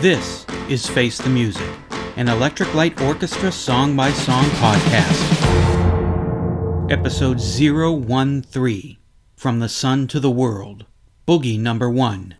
This is Face the Music, an Electric Light Orchestra song by song podcast. Episode 013 From the Sun to the World, Boogie Number 1.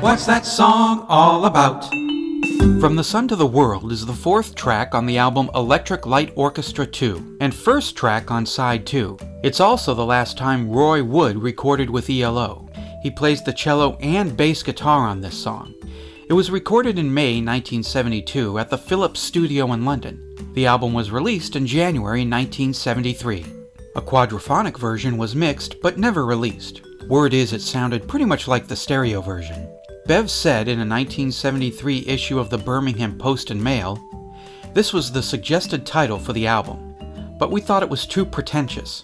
What's that song all about? From the Sun to the World is the fourth track on the album Electric Light Orchestra 2, and first track on side 2. It's also the last time Roy Wood recorded with ELO. He plays the cello and bass guitar on this song. It was recorded in May 1972 at the Philips Studio in London. The album was released in January 1973. A quadraphonic version was mixed but never released. Word is it sounded pretty much like the stereo version. Bev said in a 1973 issue of the Birmingham Post and Mail, this was the suggested title for the album, but we thought it was too pretentious.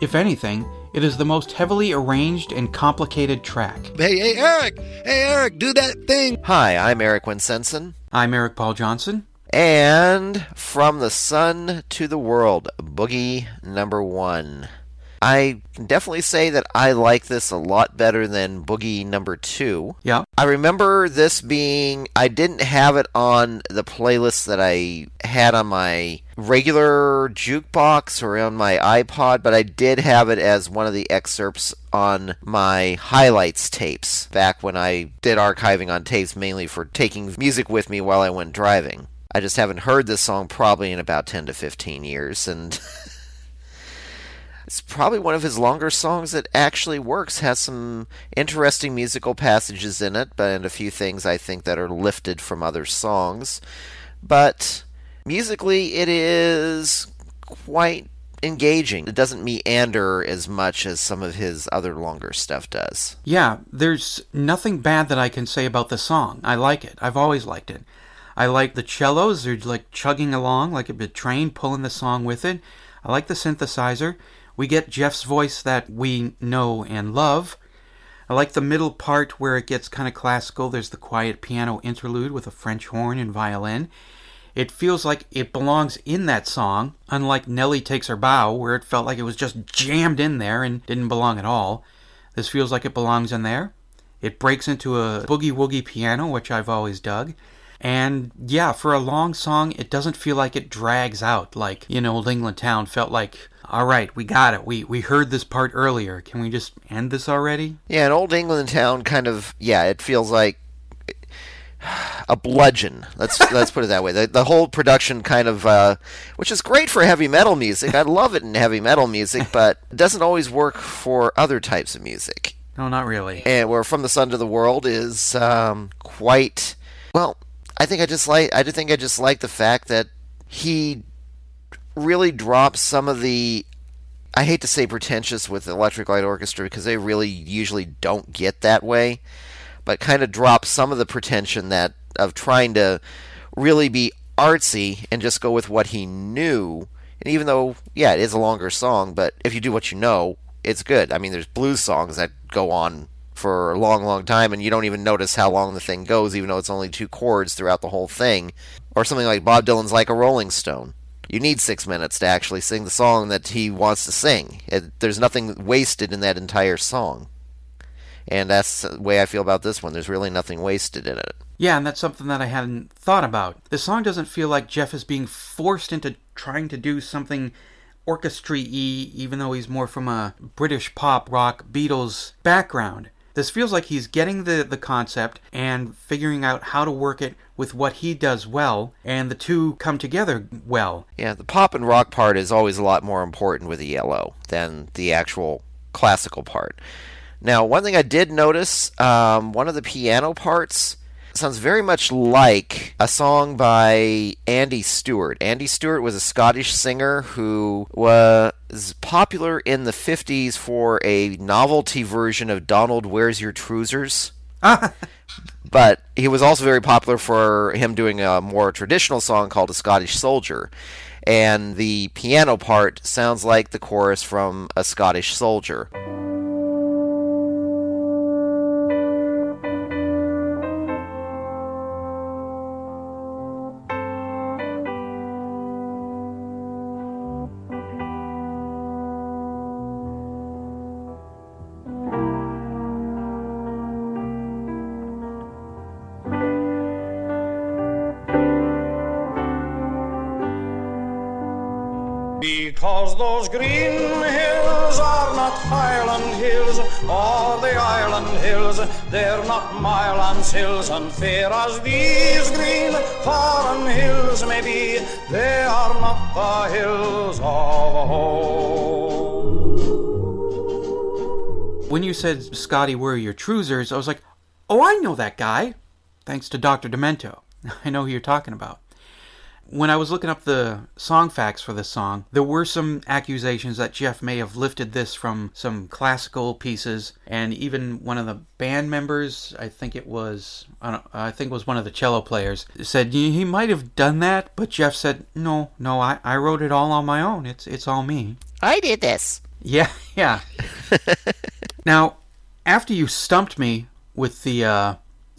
If anything, it is the most heavily arranged and complicated track. Hey, hey, Eric! Hey, Eric, do that thing! Hi, I'm Eric Winsenson. I'm Eric Paul Johnson. And From the Sun to the World, Boogie number one. I can definitely say that I like this a lot better than Boogie number two. Yeah. I remember this being, I didn't have it on the playlist that I had on my regular jukebox or on my iPod, but I did have it as one of the excerpts on my highlights tapes back when I did archiving on tapes mainly for taking music with me while I went driving. I just haven't heard this song probably in about 10 to 15 years, and it's probably one of his longer songs that actually works. Has some interesting musical passages in it, but and a few things I think that are lifted from other songs. But musically, it is quite engaging. It doesn't meander as much as some of his other longer stuff does. Yeah, there's nothing bad that I can say about the song. I like it. I've always liked it. I like the cellos, they're like chugging along like a big train pulling the song with it. I like the synthesizer. We get Jeff's voice that we know and love. I like the middle part where it gets kind of classical. There's the quiet piano interlude with a French horn and violin. It feels like it belongs in that song, unlike Nellie Takes Her Bow, where it felt like it was just jammed in there and didn't belong at all. This feels like it belongs in there. It breaks into a boogie woogie piano, which I've always dug. And yeah, for a long song, it doesn't feel like it drags out like, know, Old England Town felt like, all right, we got it. We, we heard this part earlier. Can we just end this already? Yeah, an old England town kind of yeah, it feels like a bludgeon. Let's let's put it that way. The, the whole production kind of, uh, which is great for heavy metal music. I love it in heavy metal music, but it doesn't always work for other types of music. No, not really. And where From the Sun to the World is um, quite well. I think I just like. I do think I just like the fact that he really drops some of the. I hate to say pretentious with Electric Light Orchestra because they really usually don't get that way, but kind of drops some of the pretension that of trying to really be artsy and just go with what he knew. And even though, yeah, it is a longer song, but if you do what you know, it's good. I mean, there's blues songs that go on for a long, long time, and you don't even notice how long the thing goes, even though it's only two chords throughout the whole thing. Or something like Bob Dylan's Like a Rolling Stone. You need six minutes to actually sing the song that he wants to sing. It, there's nothing wasted in that entire song. And that's the way I feel about this one. There's really nothing wasted in it. Yeah, and that's something that I hadn't thought about. The song doesn't feel like Jeff is being forced into trying to do something orchestra y, even though he's more from a British pop rock Beatles background. This feels like he's getting the, the concept and figuring out how to work it with what he does well, and the two come together well. Yeah, the pop and rock part is always a lot more important with the ELO than the actual classical part. Now, one thing I did notice, um, one of the piano parts sounds very much like a song by Andy Stewart. Andy Stewart was a Scottish singer who was popular in the 50s for a novelty version of Donald Where's Your Trousers. but he was also very popular for him doing a more traditional song called A Scottish Soldier. And the piano part sounds like the chorus from A Scottish Soldier. Because those green hills are not Highland hills or the Island hills, they're not Mylands hills, and fair as these green foreign hills may be, they are not the hills of home. When you said, Scotty, where are your trousers? I was like, oh, I know that guy. Thanks to Dr. Demento. I know who you're talking about. When I was looking up the song facts for this song, there were some accusations that Jeff may have lifted this from some classical pieces, and even one of the band members, I think it was, I, don't, I think it was one of the cello players, said he might have done that, but Jeff said, no, no, I, I wrote it all on my own. It's it's all me. I did this. Yeah, yeah. now, after you stumped me with the uh,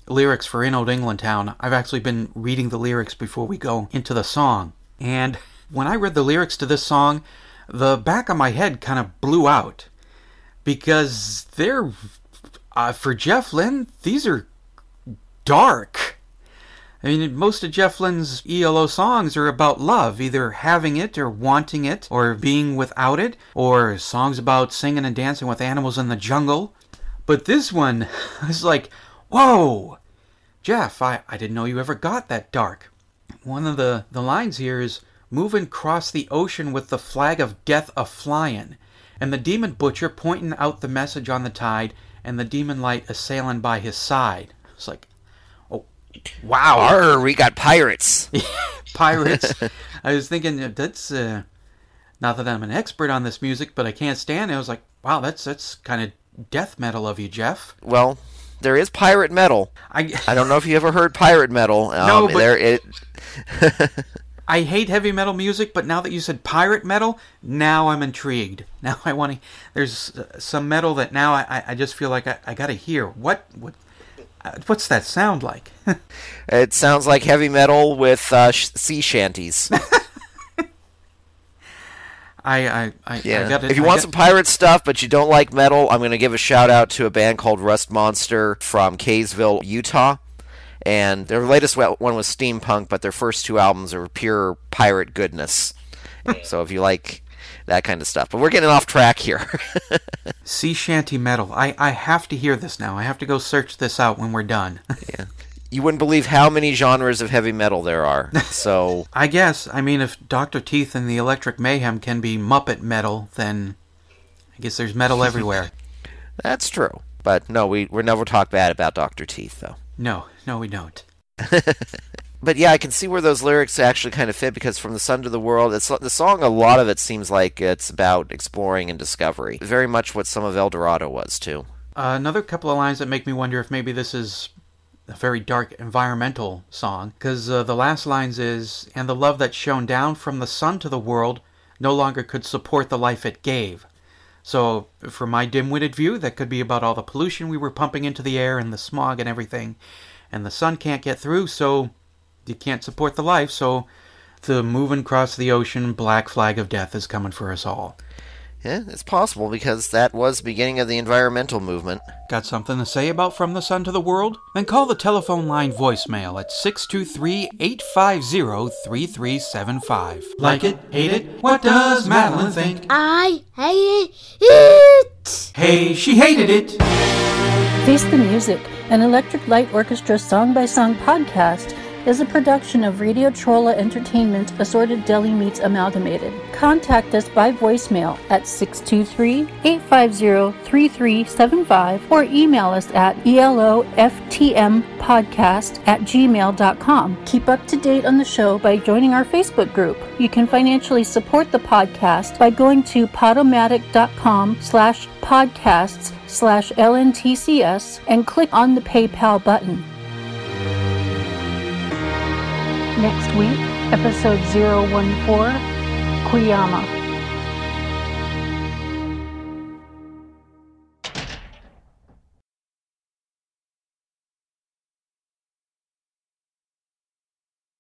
lyrics for In Old England Town, I've actually been reading the lyrics before we go into the song. And when I read the lyrics to this song, the back of my head kind of blew out because they're, uh, for Jeff Lynne, these are dark. I mean, most of Jeff Lynne's ELO songs are about love, either having it or wanting it, or being without it, or songs about singing and dancing with animals in the jungle. But this one is like, whoa, Jeff, I, I didn't know you ever got that dark. One of the, the lines here is, moving across the ocean with the flag of death a flying, and the demon butcher pointing out the message on the tide, and the demon light a sailing by his side. It's like, oh, wow. Arr, we got pirates. pirates. I was thinking uh, that's uh, not that I'm an expert on this music, but I can't stand it. I was like, wow, that's that's kind of death metal of you, Jeff. Well, there is pirate metal. I I don't know if you ever heard pirate metal. Um, No, but- there it. I hate heavy metal music, but now that you said pirate metal, now I'm intrigued. Now I want to. There's uh, some metal that now I, I- just feel like I, I got to hear. What what uh, what's that sound like? It sounds like heavy metal with uh, sea shanties. I I I, Yeah. I got if you want some pirate stuff, but you don't like metal, I'm going to give a shout out to a band called Rust Monster from Kaysville, Utah. And their latest one was steampunk, but their first two albums are pure pirate goodness. so if you like that kind of stuff, but we're getting off track here. sea shanty metal. I I have to hear this now. I have to go search this out when we're done. yeah. You wouldn't believe how many genres of heavy metal there are. So I guess. I mean, if Doctor Teeth and the Electric Mayhem can be Muppet metal, then I guess there's metal everywhere. that's true. But no, we we never talk bad about Doctor Teeth though. no, no, we don't. but yeah, I can see where those lyrics actually kind of fit because from the sun to the world, it's the song. A lot of it seems like it's about exploring and discovery. Very much what some of El Dorado was too. Uh, another couple of lines that make me wonder if maybe this is a very dark environmental song, because uh, the last lines is, and the love that shone down from the sun to the world no longer could support the life it gave. So, from my dim-witted view, that could be about all the pollution we were pumping into the air and the smog and everything, and the sun can't get through, so you can't support the life. So, the moving across the ocean black flag of death is coming for us all. Yeah, it's possible because that was the beginning of the environmental movement. Got something to say about From the Sun to the World? Then call the telephone line voicemail at 623 850 3375. Like it? Hate it? What does Madeline think? I hate it. Hey, she hated it! Face the Music, an Electric Light Orchestra song by song podcast, is a production of Radio Trolla Entertainment Assorted Deli Meats Amalgamated. Contact us by voicemail at 623-850-3375 or email us at eloftmpodcast at gmail.com. Keep up to date on the show by joining our Facebook group. You can financially support the podcast by going to podomatic.com slash podcasts slash lntcs and click on the PayPal button. Next week, episode 014, Kuiama.